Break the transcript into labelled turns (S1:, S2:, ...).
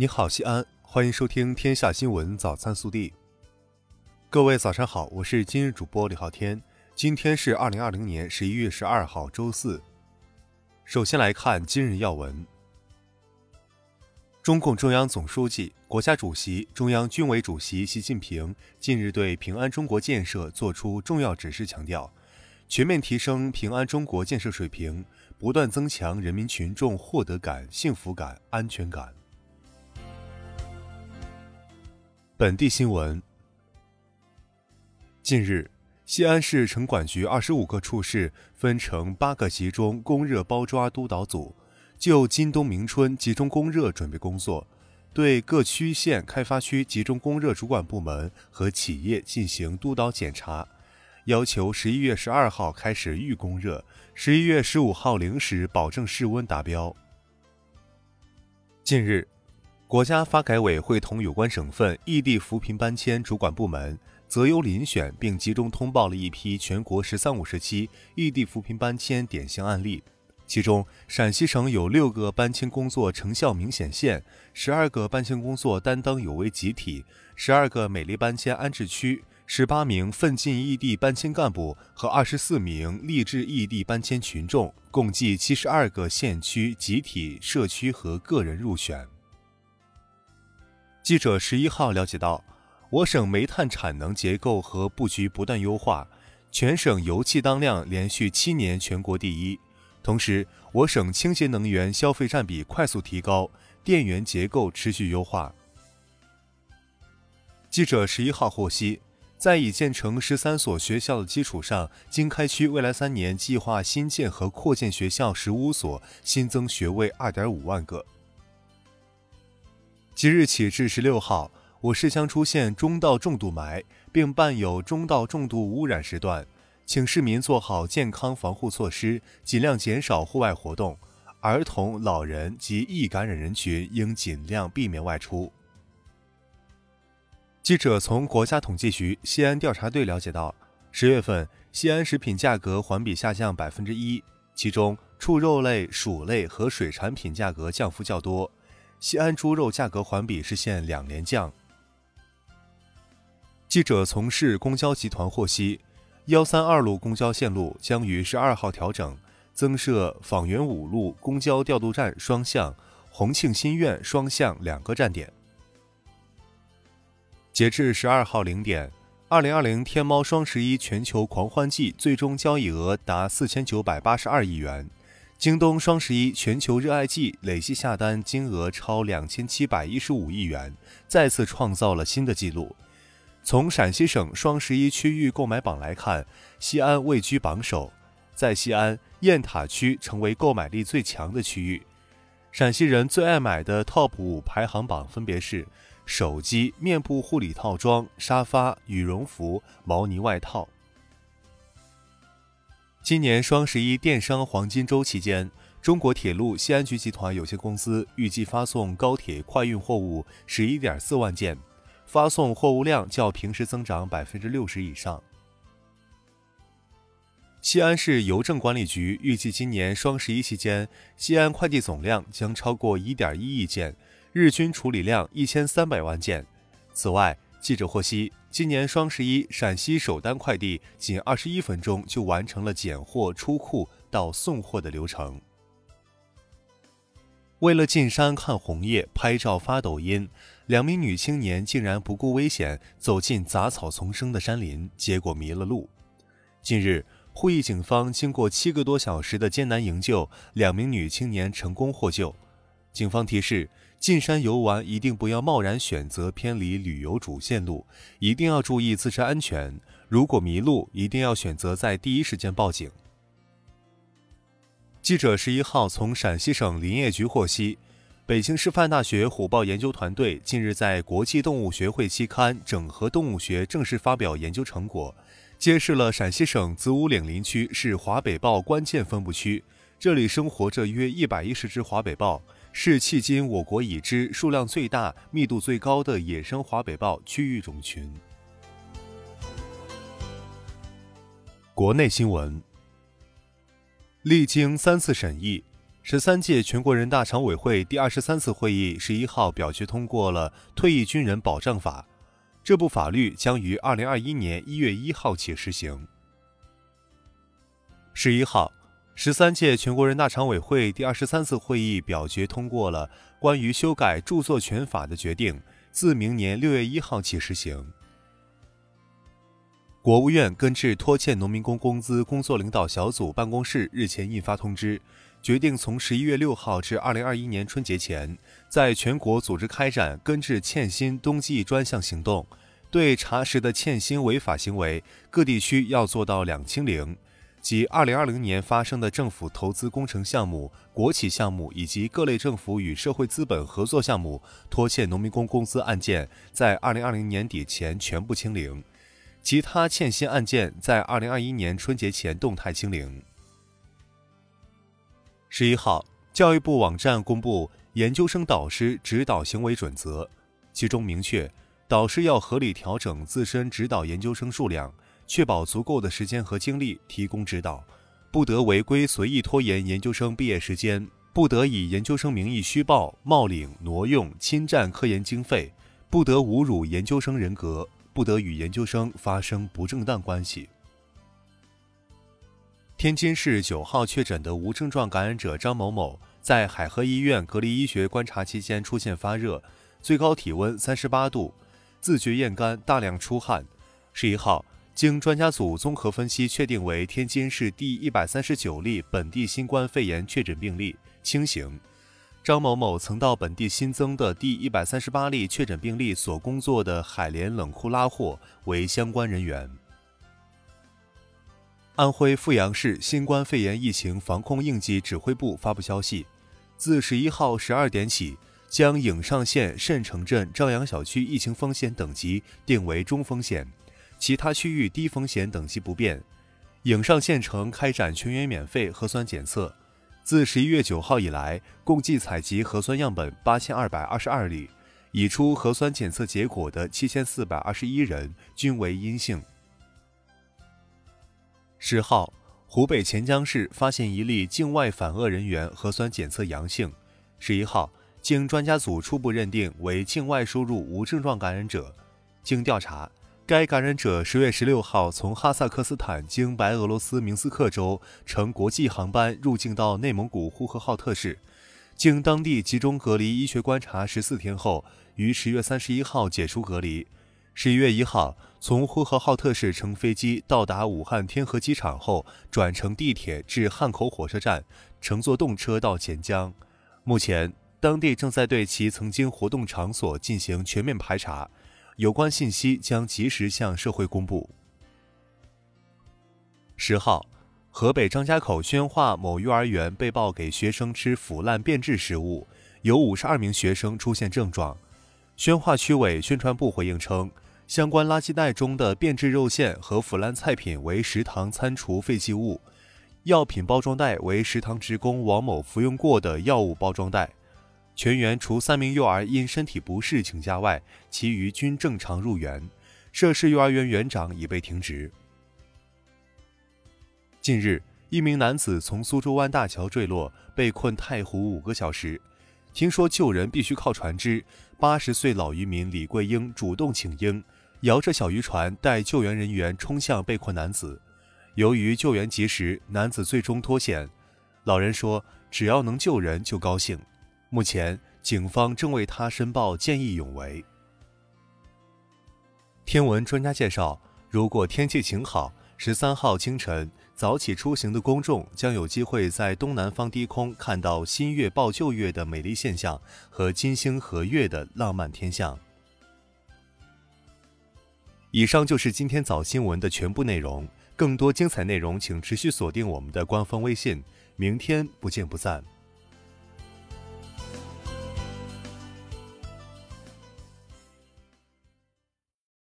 S1: 你好，西安，欢迎收听《天下新闻早餐速递》。各位早上好，我是今日主播李昊天。今天是二零二零年十一月十二号，周四。首先来看今日要闻。中共中央总书记、国家主席、中央军委主席习近平近日对平安中国建设作出重要指示，强调全面提升平安中国建设水平，不断增强人民群众获得感、幸福感、安全感。本地新闻。近日，西安市城管局二十五个处室分成八个集中供热包抓督导组，就今冬明春集中供热准备工作，对各区县开发区集中供热主管部门和企业进行督导检查，要求十一月十二号开始预供热，十一月十五号零时保证室温达标。近日。国家发改委会同有关省份异地扶贫搬迁主管部门择优遴选，并集中通报了一批全国“十三五”时期异地扶贫搬迁典型案例。其中，陕西省有六个搬迁工作成效明显县，十二个搬迁工作担当有为集体，十二个美丽搬迁安置区，十八名奋进异地搬迁干部和二十四名励志异地搬迁群众，共计七十二个县区、集体、社区和个人入选。记者十一号了解到，我省煤炭产能结构和布局不断优化，全省油气当量连续七年全国第一。同时，我省清洁能源消费占比快速提高，电源结构持续优化。记者十一号获悉，在已建成十三所学校的基础上，经开区未来三年计划新建和扩建学校十五所，新增学位二点五万个。即日起至十六号，我市将出现中到重度霾，并伴有中到重度污染时段，请市民做好健康防护措施，尽量减少户外活动。儿童、老人及易感染人群应尽量避免外出。记者从国家统计局西安调查队了解到，十月份西安食品价格环比下降百分之一，其中畜肉类、薯类和水产品价格降幅较多。西安猪肉价格环比实现两连降。记者从市公交集团获悉，幺三二路公交线路将于十二号调整，增设纺园五路公交调度站双向、洪庆新苑双向两个站点。截至十二号零点，二零二零天猫双十一全球狂欢季最终交易额达四千九百八十二亿元。京东双十一全球热爱季累计下单金额超两千七百一十五亿元，再次创造了新的纪录。从陕西省双十一区域购买榜来看，西安位居榜首，在西安雁塔区成为购买力最强的区域。陕西人最爱买的 TOP 五排行榜分别是手机、面部护理套装、沙发、羽绒服、毛呢外套。今年双十一电商黄金周期间，中国铁路西安局集团有限公司预计发送高铁快运货物十一点四万件，发送货物量较平时增长百分之六十以上。西安市邮政管理局预计今年双十一期间，西安快递总量将超过一点一亿件，日均处理量一千三百万件。此外，记者获悉，今年双十一，陕西首单快递仅二十一分钟就完成了拣货、出库到送货的流程。为了进山看红叶、拍照发抖音，两名女青年竟然不顾危险走进杂草丛生的山林，结果迷了路。近日，呼义警方经过七个多小时的艰难营救，两名女青年成功获救。警方提示。进山游玩一定不要贸然选择偏离旅游主线路，一定要注意自身安全。如果迷路，一定要选择在第一时间报警。记者十一号从陕西省林业局获悉，北京师范大学虎豹研究团队近日在国际动物学会期刊《整合动物学》正式发表研究成果，揭示了陕西省子午岭林区是华北豹关键分布区，这里生活着约一百一十只华北豹。是迄今我国已知数量最大、密度最高的野生华北豹区域种群。国内新闻：历经三次审议，十三届全国人大常委会第二十三次会议十一号表决通过了《退役军人保障法》，这部法律将于二零二一年一月一号起实行。十一号，十三届全国人大常委会第二十三次会议表决通过了关于修改著作权法的决定，自明年六月一号起实行。国务院根治拖欠农民工工资工作领导小组办公室日前印发通知，决定从十一月六号至二零二一年春节前，在全国组织开展根治欠薪冬季专项行动。对查实的欠薪违法行为，各地区要做到两清零，即二零二零年发生的政府投资工程项目、国企项目以及各类政府与社会资本合作项目拖欠农民工工资案件，在二零二零年底前全部清零。其他欠薪案件在二零二一年春节前动态清零。十一号，教育部网站公布研究生导师指导行为准则，其中明确，导师要合理调整自身指导研究生数量，确保足够的时间和精力提供指导，不得违规随意拖延研究生毕业时间，不得以研究生名义虚报、冒领、挪用、侵占科研经费，不得侮辱研究生人格。不得与研究生发生不正当关系。天津市九号确诊的无症状感染者张某某，在海河医院隔离医学观察期间出现发热，最高体温三十八度，自觉咽干，大量出汗。十一号，经专家组综合分析，确定为天津市第一百三十九例本地新冠肺炎确诊病例，轻型。张某某曾到本地新增的第一百三十八例确诊病例所工作的海联冷库拉货，为相关人员。安徽阜阳市新冠肺炎疫情防控应急指挥部发布消息，自十一号十二点起，将颍上县慎城镇朝阳小区疫情风险等级定为中风险，其他区域低风险等级不变。颍上县城开展全员免费核酸检测。自十一月九号以来，共计采集核酸样本八千二百二十二例，已出核酸检测结果的七千四百二十一人均为阴性。十号，湖北潜江市发现一例境外返鄂人员核酸检测阳性，十一号，经专家组初步认定为境外输入无症状感染者，经调查。该感染者十月十六号从哈萨克斯坦经白俄罗斯明斯克州乘国际航班入境到内蒙古呼和浩特市，经当地集中隔离医学观察十四天后，于十月三十一号解除隔离。十一月一号从呼和浩特市乘飞机到达武汉天河机场后，转乘地铁至汉口火车站，乘坐动车到潜江。目前，当地正在对其曾经活动场所进行全面排查。有关信息将及时向社会公布。十号，河北张家口宣化某幼儿园被曝给学生吃腐烂变质食物，有五十二名学生出现症状。宣化区委宣传部回应称，相关垃圾袋中的变质肉馅和腐烂菜品为食堂餐厨废弃物，药品包装袋为食堂职工王某服用过的药物包装袋。全员除三名幼儿因身体不适请假外，其余均正常入园。涉事幼儿园园长已被停职。近日，一名男子从苏州湾大桥坠落，被困太湖五个小时。听说救人必须靠船只，八十岁老渔民李桂英主动请缨，摇着小渔船带救援人员冲向被困男子。由于救援及时，男子最终脱险。老人说：“只要能救人，就高兴。”目前，警方正为他申报见义勇为。天文专家介绍，如果天气晴好，十三号清晨早起出行的公众将有机会在东南方低空看到新月抱旧月的美丽现象和金星合月的浪漫天象。以上就是今天早新闻的全部内容，更多精彩内容请持续锁定我们的官方微信。明天不见不散。